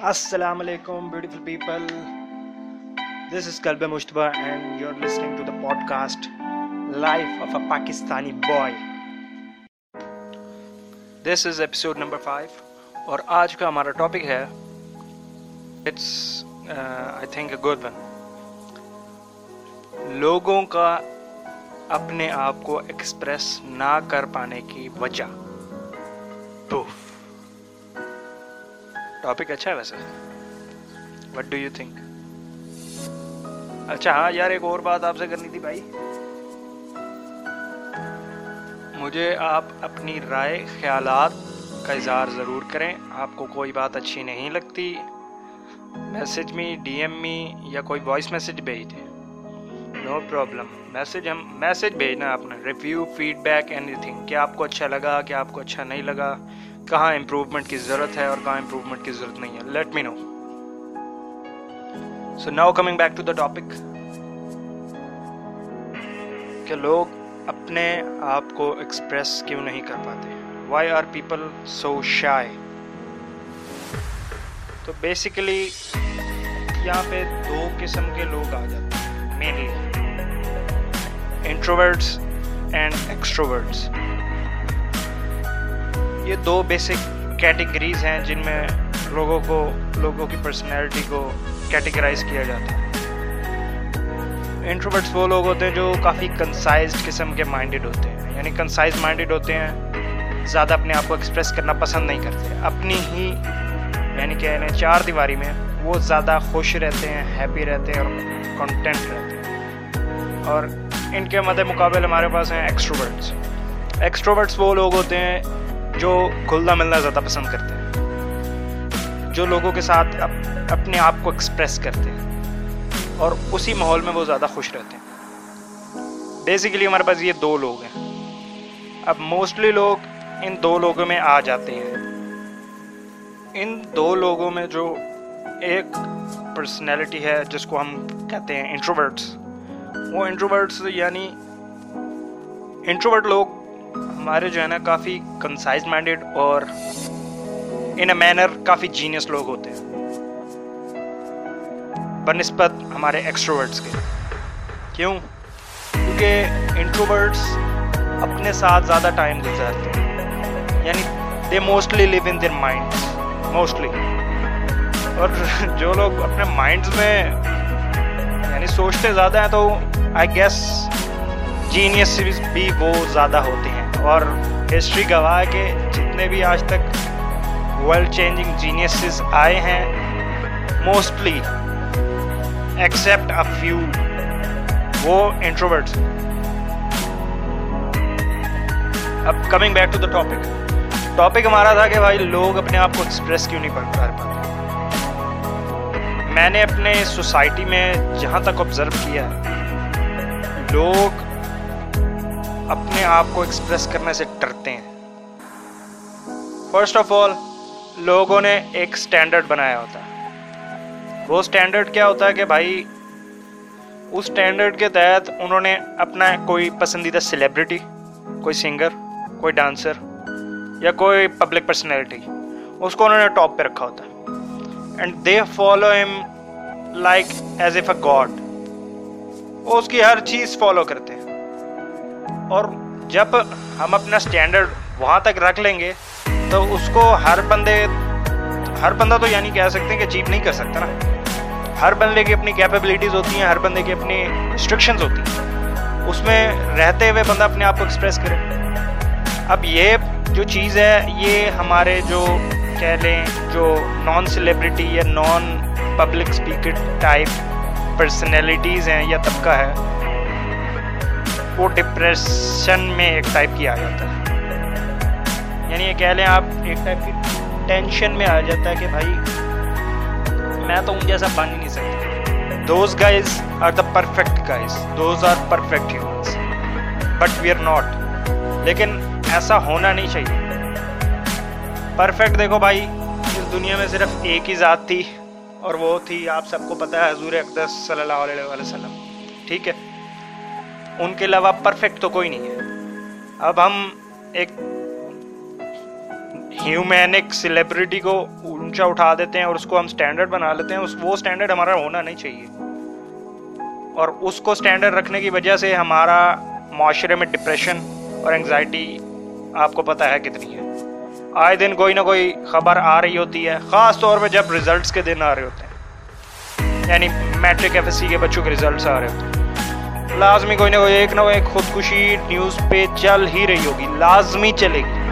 السلام علیکم beautiful people this is club مشتبہ and you are listening to the podcast life of a Pakistani boy this is episode number five اور آج کا ہمارا topic ہے it's I think a good one لوگوں کا اپنے آپ کو ایکسپریس نہ کر پانے کی وجہ. پروف ٹاپک اچھا ہے ویسے؟ وٹ ڈو یو تھنک اچھا ہاں یار، ایک اور بات آپ سے کرنی تھی بھائی۔ مجھے آپ اپنی رائے، خیالات کا اظہار ضرور کریں۔ آپ کو کوئی بات اچھی نہیں لگتی۔ میسج میں ڈی ایم میں یا کوئی وائس میسج بھیج دیں۔ نو پرابلم میسج ہم میسج بھیجنا اپنا۔ Review feedback anything کیا آپ کو اچھا لگا، کیا آپ کو اچھا نہیں لگا؟ کہاں امپروومنٹ کی ضرورت ہے اور کہاں امپروومنٹ کی ضرورت نہیں ہے۔ Let me know so now coming back to the topic کہ لوگ اپنے آپ کو ایکسپریس کیوں نہیں کر پاتے؟ Why are people so shy تو بیسیکلی یہاں پہ دو قسم کے لوگ آ جاتے ہیں مینلی انٹروورڈس اینڈ ایکسٹروورڈس یہ دو بیسک کیٹیگریز ہیں جن میں لوگوں کو لوگوں کی پرسنالٹی کو کیٹیگرائز کیا جاتا ہے۔ انٹروورٹس وہ لوگ ہوتے ہیں جو کافی کنسائزڈ قسم کے مائنڈیڈ ہوتے ہیں۔ یعنی کنسائز مائنڈیڈ ہوتے ہیں، زیادہ اپنے آپ کو ایکسپریس کرنا پسند نہیں کرتے۔ اپنی ہی یعنی کہ یعنی چار دیواری میں وہ زیادہ خوش رہتے ہیں ہیپی رہتے ہیں اور کنٹینٹ رہتے ہیں۔ اور ان کے مد مقابل ہمارے پاس ہیں ایکسٹروورٹس ایکسٹروورٹس وہ لوگ ہوتے ہیں جو کھلنا ملنا زیادہ پسند کرتے ہیں، جو لوگوں کے ساتھ اپنے آپ کو ایکسپریس کرتے ہیں، اور اسی ماحول میں وہ زیادہ خوش رہتے ہیں۔ بیسیکلی ہمارے پاس یہ دو لوگ ہیں۔ اب موسٹلی لوگ ان دو لوگوں میں آ جاتے ہیں۔ ان دو لوگوں میں جو ایک پرسنالٹی ہے، جس کو ہم کہتے ہیں انٹروورٹس وہ انٹروورٹس یعنی انٹروورٹ لوگ ہمارے جو ہے نا کافی کنسائز مائنڈیڈ اور ان اے مینر کافی جینیس لوگ ہوتے ہیں۔ بہ نسبت ہمارے ایکسٹروورڈس کے۔ کیوں؟ کیونکہ انٹروورڈس اپنے ساتھ زیادہ ٹائم گزارتے ہیں۔ یعنی they mostly live in their mind mostly اور جو لوگ اپنے مائنڈس میں یعنی سوچتے زیادہ ہیں تو آئی گیس جینیس بھی وہ زیادہ ہوتے ہیں۔ اور ہسٹری گواہ ہے کہ جتنے بھی آج تک ورلڈ چینجنگ جینیسز آئے ہیں موسٹلی ایکسیپٹ اے فیو وہ انٹروورٹس اب coming back to the topic topic ہمارا تھا کہ بھائی لوگ اپنے آپ کو ایکسپریس کیوں نہیں کر پاتے؟ میں نے اپنے سوسائٹی میں جہاں تک آبزرو کیا، لوگ اپنے آپ کو ایکسپریس کرنے سے ڈرتے ہیں۔ فرسٹ آف آل لوگوں نے ایک اسٹینڈرڈ بنایا ہوتا ہے۔ وہ اسٹینڈرڈ کیا ہوتا ہے کہ بھائی، اس اسٹینڈرڈ کے تحت انہوں نے اپنا کوئی پسندیدہ سیلیبریٹی کوئی سنگر کوئی ڈانسر یا کوئی پبلک پرسنالٹی اس کو انہوں نے ٹاپ پہ رکھا ہوتا ہے۔ And they follow them like as if a god وہ اس کی ہر چیز فالو کرتے ہیں۔ اور جب ہم اپنا اسٹینڈرڈ وہاں تک رکھ لیں گے، تو اس کو ہر بندے، ہر بندہ تو یعنی کہہ سکتے ہیں کہ اچیو نہیں کر سکتا نا۔ ہر بندے کی اپنی کیپیبلٹیز ہوتی ہیں، ہر بندے کی اپنی ریسٹرکشنز ہوتی ہیں۔ اس میں رہتے ہوئے بندہ اپنے آپ کو ایکسپریس کرے۔ اب یہ جو چیز ہے، یہ ہمارے جو کہہ لیں، جو نان سیلیبریٹی یا non public speaker type personalities ہیں یا طبقہ ہے وہ ڈپریشن میں ایک ٹائپ کی آ جاتا ہے۔ یعنی یہ کہہ لیں آپ ایک ٹائپ کی ٹینشن میں آ جاتا ہے کہ بھائی، میں تو ان جیسا بن ہی نہیں سکتا۔ Those guys are the perfect guys those are perfect humans but we are not لیکن ایسا ہونا نہیں چاہیے۔ پرفیکٹ دیکھو بھائی، اس دنیا میں صرف ایک ہی ذات تھی اور وہ تھی، آپ سب کو پتہ ہے، حضور اقدس صلی اللہ علیہ وسلم۔ ٹھیک ہے؟ ان کے علاوہ پرفیکٹ تو کوئی نہیں ہے۔ اب ہم ایک ہیومینک سیلیبریٹی کو اونچا اٹھا دیتے ہیں اور اس کو ہم سٹینڈرڈ بنا لیتے ہیں، اس وہ سٹینڈرڈ ہمارا ہونا نہیں چاہیے۔ اور اس کو سٹینڈرڈ رکھنے کی وجہ سے ہمارا معاشرے میں ڈپریشن اور انگزائٹی آپ کو پتہ ہے کتنی ہے۔ آئے دن کوئی نہ کوئی خبر آ رہی ہوتی ہے، خاص طور پہ جب ریزلٹس کے دن آ رہے ہوتے ہیں۔ یعنی میٹرک ایف ایس سی کے بچوں کے ریزلٹس آ رہے ہوتے ہیں۔ لازمی کوئی نہ کوئی ایک نہ ایک خودکشی نیوز پہ چل ہی رہی ہوگی لازمی چلے گی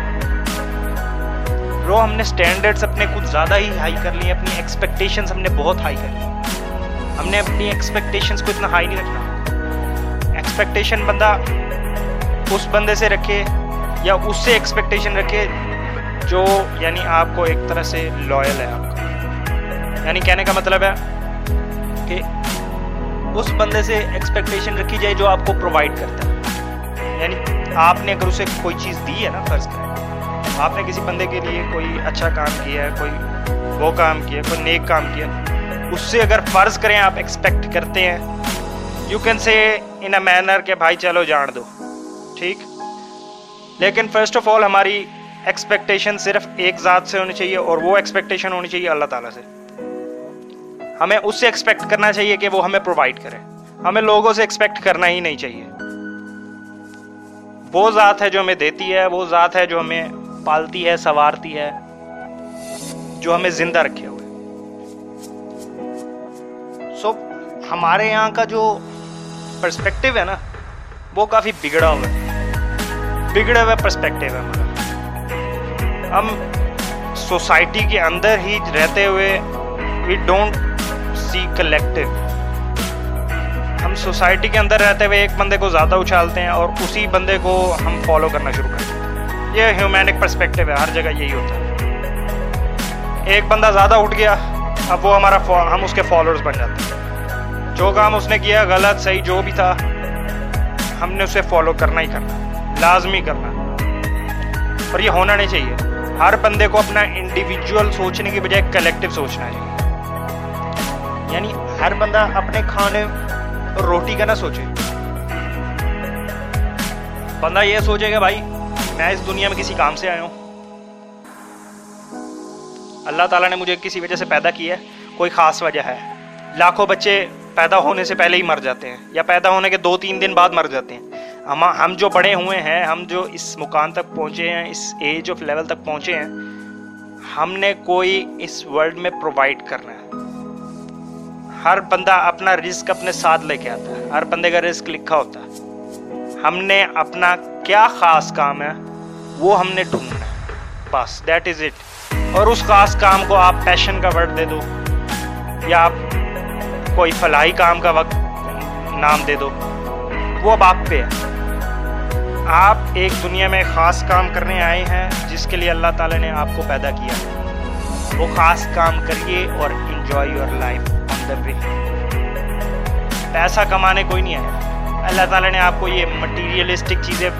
برو ہم نے سٹینڈرڈس اپنے کچھ زیادہ ہی ہائی کر لی اپنی ایکسپیکٹیشنس ہم نے بہت ہائی کر لی ہم نے اپنی ایکسپیکٹیشنس کو اتنا ہائی نہیں رکھنا ایکسپیکٹیشن بندہ اس بندے سے رکھے یا اس سے ایکسپیکٹیشن رکھے جو یعنی آپ کو ایک طرح سے لوئل ہے آپ کا یعنی کہنے کا مطلب ہے کہ اس بندے سے ایکسپیکٹیشن رکھی جائے جو آپ کو پرووائڈ کرتا ہے۔ یعنی آپ نے اگر اسے کوئی چیز دی ہے نا فرض کریں، آپ نے کسی بندے کے لیے کوئی اچھا کام کیا ہے، کوئی وہ کام کیا کوئی نیک کام کیا اس سے اگر فرض کریں آپ ایکسپیکٹ کرتے ہیں you can say in a manner کہ بھائی چلو جان دو، ٹھیک؟ لیکن فرسٹ آف آل ہماری ایکسپیکٹیشن صرف ایک ذات سے ہونی چاہیے اور وہ ایکسپیکٹیشن ہونی چاہیے اللہ تعالیٰ سے۔ ہمیں اس سے ایکسپیکٹ کرنا چاہیے کہ وہ ہمیں پرووائڈ کرے۔ ہمیں لوگوں سے ایکسپیکٹ کرنا ہی نہیں چاہیے۔ وہ ذات ہے جو ہمیں دیتی ہے، وہ ذات ہے جو ہمیں پالتی ہے سوارتی ہے، جو ہمیں زندہ رکھے ہوئے۔ سو ہمارے یہاں کا جو پرسپیکٹو ہے نا، وہ کافی بگڑا ہوا ہے۔ بگڑے ہوئے پرسپیکٹو ہے ہمارا۔ ہم سوسائٹی کے اندر ہی رہتے ہوئے وی ڈونٹ سی کلیکٹو ہم سوسائٹی کے اندر رہتے ہوئے ایک بندے کو زیادہ اچھالتے ہیں اور اسی بندے کو ہم فالو کرنا شروع کرتے ہیں۔ یہ ہیومینک پرسپیکٹو ہے، ہر جگہ یہی ہوتا ہے۔ ایک بندہ زیادہ اٹھ گیا، اب وہ ہمارا ہم اس کے فالوورز بن جاتے ہیں۔ جو کام اس نے کیا، غلط، صحیح، جو بھی تھا، ہم نے اسے فالو کرنا ہی کرنا، لازمی کرنا۔ اور یہ ہونا نہیں چاہیے۔ ہر بندے کو اپنا انڈیویجول سوچنے کی بجائے کلیکٹو سوچنا چاہیے یعنی ہر بندہ اپنے کھانے اور روٹی کا نہ سوچے بندہ یہ سوچے گا بھائی میں اس دنیا میں کسی کام سے آیا ہوں اللہ تعالیٰ نے مجھے کسی وجہ سے پیدا کیا ہے کوئی خاص وجہ ہے لاکھوں بچے پیدا ہونے سے پہلے ہی مر جاتے ہیں یا پیدا ہونے کے دو تین دن بعد مر جاتے ہیں ہم ہم جو بڑے ہوئے ہیں ہم جو اس مقام تک پہنچے ہیں اس ایج آف لیول تک پہنچے ہیں ہم نے کوئی اس ورلڈ میں پرووائڈ کرنا ہے ہر بندہ اپنا رزق اپنے ساتھ لے کے آتا ہے۔ ہر بندے کا رزق لکھا ہوتا ہے۔ ہم نے اپنا کیا خاص کام ہے؟ وہ ہم نے ڈھونڈنا ہے۔ بس دیٹ از اٹ اور اس خاص کام کو آپ پیشن کا ورڈ دے دو۔ یا آپ کوئی فلاحی کام کا وقت نام دے دو۔ وہ اب آپ پہ ہے۔ آپ ایک دنیا میں خاص کام کرنے آئے ہیں، جس کے لیے اللہ تعالیٰ نے آپ کو پیدا کیا۔ ہے وہ خاص کام کریے اور انجوائے یور لائف آن پیسہ کمانے کوئی نہیں آیا۔ اللہ تعالیٰ نے آپ کو یہ مٹیریلسٹک چیزیں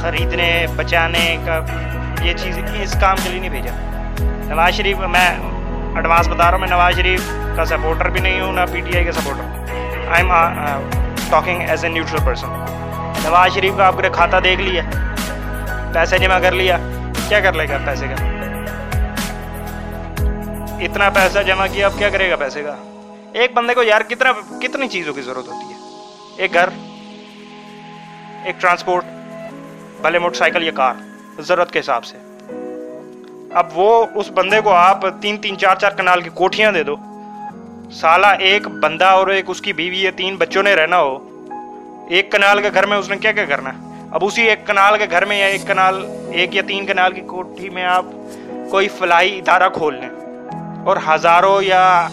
خریدنے، بچانے کا یہ چیز اس کام کے لیے نہیں بھیجا۔ نواز شریف، میں ایڈوانس بتا رہا ہوں، میں نواز شریف کا سپورٹر بھی نہیں ہوں، نہ پی ٹی آئی کا supporter I am talking as a neutral person Nawaz Sharif کا آپ نے کھاتا دیکھ لیا، پیسے جمع کر لیا۔ کیا کر لے گا پیسے کا؟ اتنا پیسہ جمع کیا، اب کیا کرے گا پیسے کا؟ ایک بندے کو یار کتنا کتنی چیزوں کی ضرورت ہوتی ہے؟ ایک گھر، ایک ٹرانسپورٹ بھلے موٹر سائیکل یا کار، ضرورت کے حساب سے۔ اب وہ اس بندے کو آپ تین تین، چار چار کنال کی کوٹھیاں دے دو۔ سالہ ایک بندہ اور ایک اس کی بیوی یا تین بچوں نے رہنا ہو۔ ایک کنال کے گھر میں اس نے کیا کیا کرنا ہے؟ اب اسی ایک کنال کے گھر میں یا ایک کنال ایک یا تین کنال کی کوٹھی میں آپ کوئی فلاحی ادارہ کھول لیں۔ اور ہزاروں یا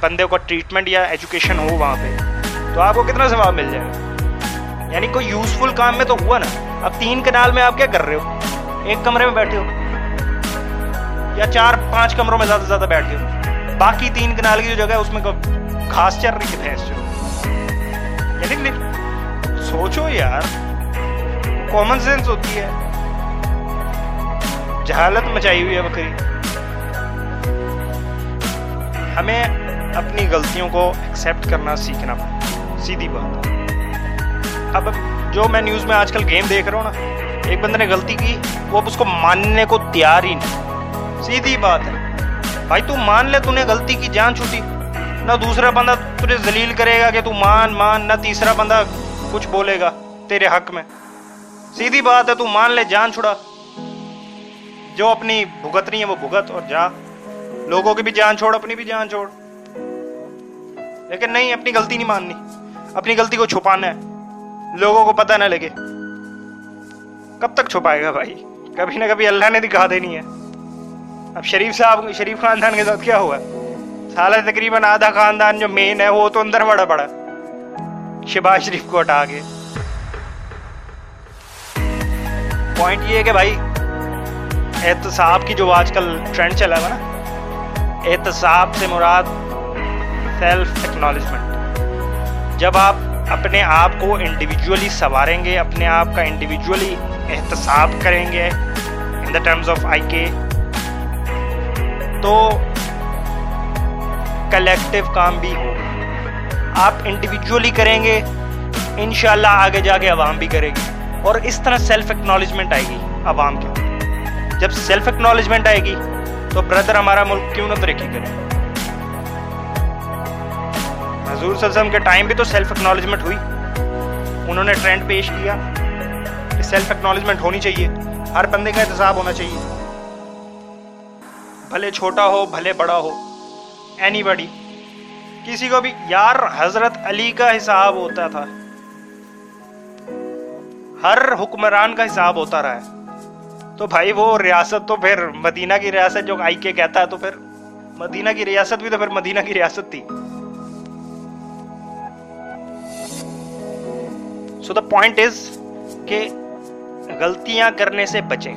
بندے کا ٹریٹمنٹ یا ایجوکیشن ہو وہاں پہ، تو آپ کو کتنا ثواب مل جائے؟ گا یعنی کوئی یوزفل کام میں تو ہوا نا؟ اب تین کنال میں آپ کیا کر رہے ہو؟ ایک کمرے میں بیٹھے ہو، یا چار پانچ کمروں میں زیادہ سے زیادہ بیٹھے ہو۔ باقی تین کنال کی جو جگہ ہے، اس میں گھاس چل رہی ہے بھینس جو؟ یعنی سوچو یار کامن سینس ہوتی ہے۔ جہالت مچائی ہوئی ہے بکری۔ ہمیں اپنی غلطیوں کو ایکسیپٹ کرنا سیکھنا۔ پڑے سیدھی بات۔ اب جو میں نیوز میں آج کل گیم دیکھ رہا ہوں نا، ایک بندے نے غلطی کی، وہ اب اس کو ماننے کو تیار ہی نہیں۔ سیدھی بات ہے۔ بھائی تو مان لے نے غلطی کی جان چھوٹی۔ نہ دوسرا بندہ تجھے ذلیل کرے گا کہ تو مان مان، نہ تیسرا بندہ کچھ بولے گا تیرے حق میں۔ سیدھی بات ہے، تو مان لے، جان چھڑا جو اپنی بھگت رہی ہے، وہ بھگت اور جا۔ لوگوں کی بھی جان چھوڑ، اپنی بھی جان چھوڑ۔ لیکن نہیں، اپنی غلطی نہیں ماننی۔ اپنی غلطی کو چھپانا ہے۔ لوگوں کو پتہ نہ لگے۔ کب تک چھپائے گا بھائی؟ کبھی نہ کبھی اللہ نے دکھا دینی ہے۔ اب شریف صاحب، شریف خاندان کے ساتھ کیا ہوا؟ سالہ تقریباً آدھا خاندان جو مین ہے، وہ تو اندر بڑا بڑا شباز شریف کو ہٹا کے۔ پوائنٹ یہ ہے کہ بھائی، احتساب کی جو آج کل ٹرینڈ چلا ہوا نا، احتساب سے مراد سیلف ایکنالجمنٹ جب آپ اپنے آپ کو انڈیویجولی سنواریں گے، اپنے آپ کا انڈیویجولی احتساب کریں گے ان دا ٹرمز آف آئی کے تو کلیکٹیو کام بھی ہوگا۔ آپ انڈیویجولی کریں گے، انشاءاللہ آگے جا کے عوام بھی کرے گی۔ اور اس طرح سیلف ایکنالجمنٹ آئے گی عوام کے۔ جب سیلف ایکنالجمنٹ آئے گی، تو بردر ہمارا ملک کیوں نہ ترقی کرے؟ حضور صلی اللہ علیہ وسلم کے ٹائم بھی تو سیلف اکنالجمنٹ ہوئی۔ انہوں نے ٹرینڈ پیش کیا کہ سیلف اکنالجمنٹ ہونی چاہیے۔ ہر بندے کا احتساب ہونا چاہیے۔ بھلے چھوٹا ہو، بھلے بڑا ہو۔ اینی بڑی کسی کو بھی۔ یار، حضرت علی کا حساب ہوتا تھا۔ ہر حکمران کا حساب ہوتا رہا ہے۔ تو بھائی، وہ ریاست تو پھر مدینہ کی ریاست جو آئی کے کہتا ہے تو پھر مدینہ کی ریاست بھی تو پھر مدینہ کی ریاست تھی۔ سو دا پوائنٹ از کہ غلطیاں کرنے سے بچیں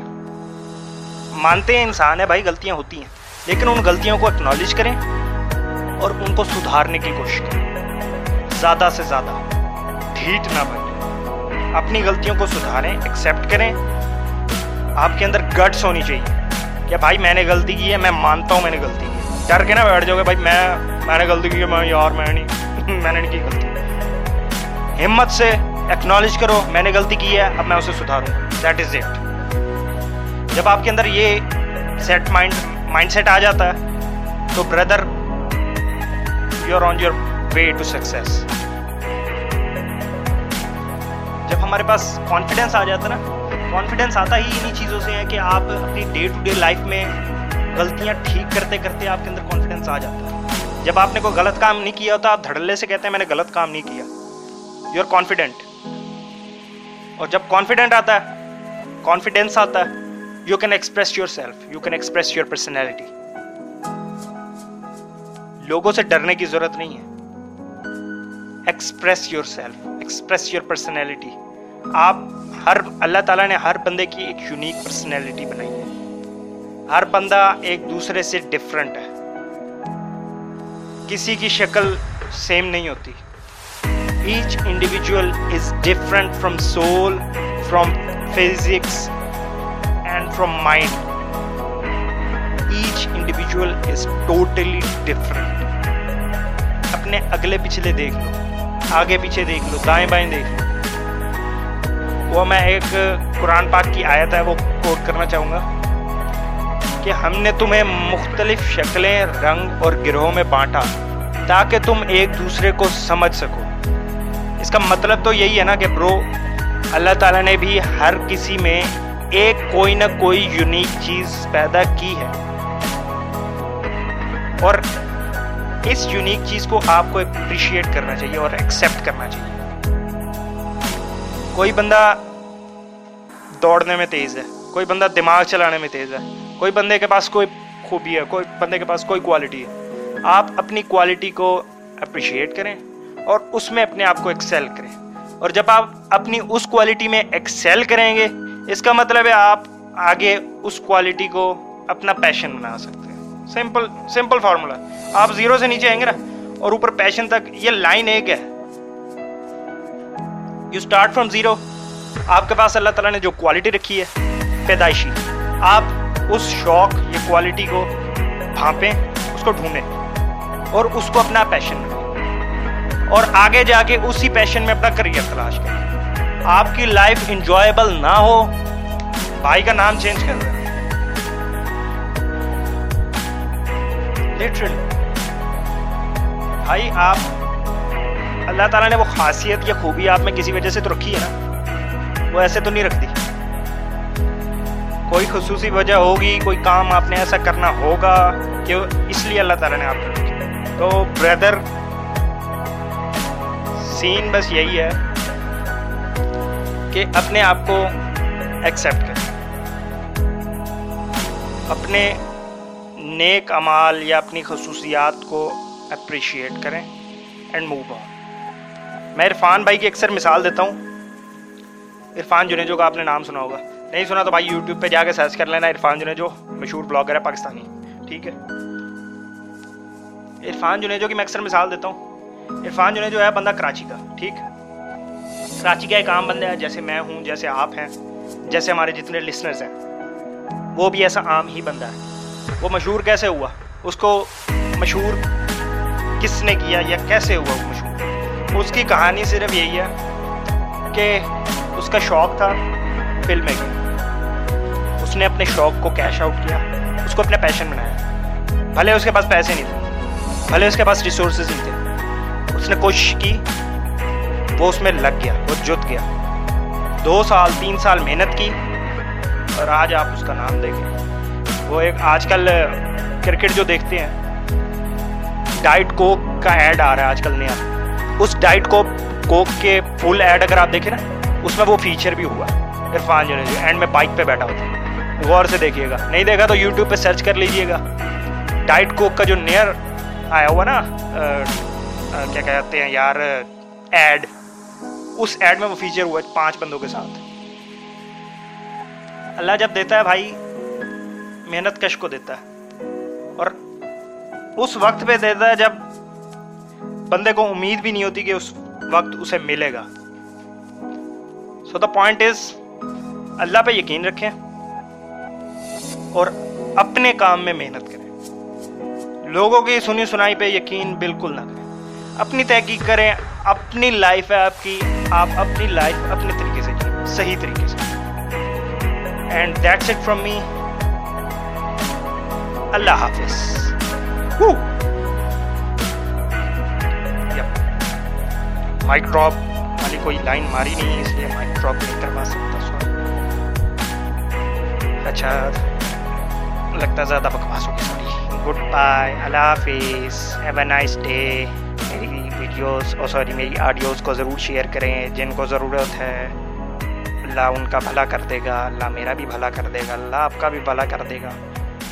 مانتے ہیں انسان ہے بھائی غلطیاں ہوتی ہیں لیکن ان غلطیوں کو اکنالج کریں اور ان کو سدھارنے کی کوشش کریں زیادہ سے زیادہ ڈھیٹ نہ بنے اپنی غلطیوں کو سدھاریں ایکسیپٹ کریں آپ کے اندر گٹس ہونی چاہیے کہ بھائی میں نے غلطی کی ہے میں مانتا ہوں میں نے غلطی کی ہے ڈر کے نہ بیٹھ جاؤ گے بھائی میں میں نے غلطی کی ہے میں یار میں نہیں میں نے نہیں کی غلطی ہمت سے ایکنالج کرو، میں نے غلطی کی ہے، اب میں اسے سدھاروں دیٹ از اٹ جب آپ کے اندر یہ سیٹ مائنڈ مائنڈ سیٹ آ جاتا ہے، تو brother you are on your way to success جب ہمارے پاس کانفیڈینس آ جاتا ہے نا کانفیڈینس آتا ہی انہیں چیزوں سے ہے کہ آپ اپنی ڈے ٹو ڈے لائف میں غلطیاں ٹھیک کرتے کرتے آپ کے اندر کانفیڈینس آ جاتا ہے. جب آپ نے کوئی غلط کام نہیں کیا ہوتا، آپ دھڑلے سے کہتے ہیں، میں نے غلط کام نہیں کیا. یو آر کانفیڈینٹ اور جب کانفیڈنٹ آتا ہے کانفیڈینس آتا ہے you can express yourself you can express your personality لوگوں سے ڈرنے کی ضرورت نہیں ہے۔ Express yourself express your personality آپ ہر، اللہ تعالیٰ نے ہر بندے کی ایک یونیک پرسنالٹی بنائی ہے۔ ہر بندہ ایک دوسرے سے ڈفرینٹ ہے۔ کسی کی شکل سیم نہیں ہوتی۔ Each individual is different from soul from physics and from mind. Each individual is totally different. اپنے اگلے پچھلے دیکھ لو آگے پیچھے دیکھ لو دائیں بائیں دیکھ لو وہ میں ایک قرآن پاک کی آیت ہے وہ کوٹ کرنا چاہوں گا کہ ہم نے تمہیں مختلف شکلیں رنگ اور گروہوں میں بانٹا تاکہ تم ایک دوسرے کو سمجھ سکو اس کا مطلب تو یہی ہے نا کہ برو اللہ تعالیٰ نے بھی ہر کسی میں ایک کوئی نہ کوئی یونیک چیز پیدا کی ہے۔ اور اس یونیک چیز کو آپ کو اپریشیٹ کرنا چاہیے اور ایکسیپٹ کرنا چاہیے۔ کوئی بندہ دوڑنے میں تیز ہے، کوئی بندہ دماغ چلانے میں تیز ہے، کوئی بندے کے پاس کوئی خوبی ہے، کوئی بندے کے پاس کوئی کوالٹی ہے۔ آپ اپنی کوالٹی کو اپریشیٹ کریں۔ اور اس میں اپنے آپ کو ایکسیل کریں۔ اور جب آپ اپنی اس کوالٹی میں ایکسیل کریں گے، اس کا مطلب ہے آپ آگے اس کوالٹی کو اپنا پیشن بنا سکتے ہیں۔ سمپل سمپل فارمولا آپ زیرو سے نیچے آئیں گے نا، اور اوپر پیشن تک، یہ لائن ایک ہے۔ یو اسٹارٹ فرام زیرو آپ کے پاس اللہ تعالیٰ نے جو کوالٹی رکھی ہے، پیدائشی۔ آپ اس شوق یا کوالٹی کو بھانپیں، اس کو ڈھونڈیں اور اس کو اپنا پیشن بنائیں۔ اور آگے جا کے اسی پیشن میں اپنا کریئر تلاش کریں۔ آپ کی لائف انجوائبل نہ ہو، بھائی کا نام چینج کر دیں۔ لٹرلی بھائی، آپ، اللہ تعالیٰ نے وہ خاصیت یا خوبی آپ میں کسی وجہ سے تو رکھی ہے نا؟ وہ ایسے تو نہیں رکھتی۔ کوئی خصوصی وجہ ہوگی، کوئی کام آپ نے ایسا کرنا ہوگا کہ اس لیے اللہ تعالیٰ نے آپ کو رکھی تو بردر سین بس یہی ہے کہ اپنے آپ کو ایکسیپٹ کریں اپنے نیک امال یا اپنی خصوصیات کو اپریشیٹ کریں اینڈ موو آن میں عرفان بھائی کی اکثر مثال دیتا ہوں عرفان جنیجو کا آپ نے نام سنا ہوگا نہیں سنا تو بھائی یوٹیوب پہ جا کے سرچ کر لینا عرفان جنیجو مشہور بلاگر ہے پاکستانی ٹھیک ہے عرفان جنیجو کی میں اکثر مثال دیتا ہوں عرفان جنیجو ہے بندہ کراچی کا، ٹھیک؟ کراچی کا ایک عام بندہ ہے جیسے میں ہوں، جیسے آپ ہیں، جیسے ہمارے جتنے لسنرز ہیں۔ وہ بھی ایسا عام ہی بندہ ہے۔ وہ مشہور کیسے ہوا؟ اس کو مشہور کس نے کیا یا کیسے ہوا وہ مشہور؟ اس کی کہانی صرف یہی ہے کہ اس کا شوق تھا فلم میکنگ اس نے اپنے شوق کو کیش آؤٹ کیا، اس کو اپنا پیشن بنایا۔ بھلے اس کے پاس پیسے نہیں تھے، بھلے اس کے پاس ریسورسز نہیں تھے۔ اس نے کوشش کی، وہ اس میں لگ گیا، وہ جت گیا۔ دو سال، تین سال محنت کی اور آج آپ اس کا نام دیکھیں وہ ایک آج کل کرکٹ جو دیکھتے ہیں، ڈائٹ کوک کا ایڈ آ رہا ہے آج کل نیا۔ اس ڈائٹ کوک کوک کے فل ایڈ اگر آپ دیکھیں نا، اس میں وہ فیچر بھی ہوا۔ عرفان جی جو ہے اینڈ میں بائک پہ بیٹھا ہوتا ہے غور سے دیکھیے گا۔ نہیں دیکھا تو یوٹیوب پہ سرچ کر لیجیے گا۔ ڈائٹ کوک کا جو نیئر آیا ہوا نا کیا کہتے ہیں یار، ایڈ۔ اس ایڈ میں وہ فیچر ہوا پانچ بندوں کے ساتھ۔ اللہ جب دیتا ہے بھائی، محنت کش کو دیتا ہے۔ اور اس وقت پہ دیتا ہے جب بندے کو امید بھی نہیں ہوتی کہ اس وقت اسے ملے گا۔ سو دا پوائنٹ از اللہ پہ یقین رکھیں اور اپنے کام میں محنت کریں۔ لوگوں کی سنی سنائی پہ یقین بالکل نہ کریں۔ اپنی تحقیق کریں، اپنی لائف ہے آپ کی، آپ اپنی لائف اپنے طریقے سے جیئیں، صحیح طریقے سے and that's it from me اللہ حافظ۔ مائک ڈراپ والی کوئی لائن ماری نہیں، اس لیے مائک ڈراپ نہیں کروا سکتا سوری اچھا لگتا زیادہ بکواس ہوگی سوری گڈ بائے اللہ حافظ۔ Have a nice day videos اور سوری میری آڈیوز کو ضرور شیئر کریں جن کو ضرورت ہے اللہ ان کا بھلا کر دے گا اللہ میرا بھی بھلا کر دے گا اللہ آپ کا بھی بھلا کر دے گا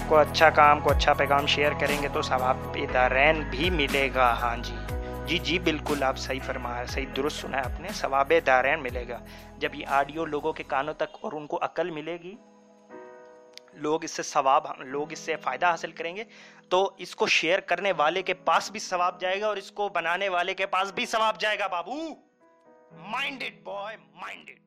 کو اچھا کام کو اچھا پیغام شیئر کریں گے تو ثواب دارین بھی ملے گا ہاں جی جی جی بالکل آپ صحیح فرما صحیح درست سنا ہے آپ نے ثواب دارین ملے گا جب یہ آڈیو لوگوں کے کانوں تک اور ان کو عقل ملے گی لوگ اس سے ثواب لوگ اس سے فائدہ حاصل کریں گے، تو اس کو شیئر کرنے والے کے پاس بھی ثواب جائے گا اور اس کو بنانے والے کے پاس بھی ثواب جائے گا، بابو! Minded boy minded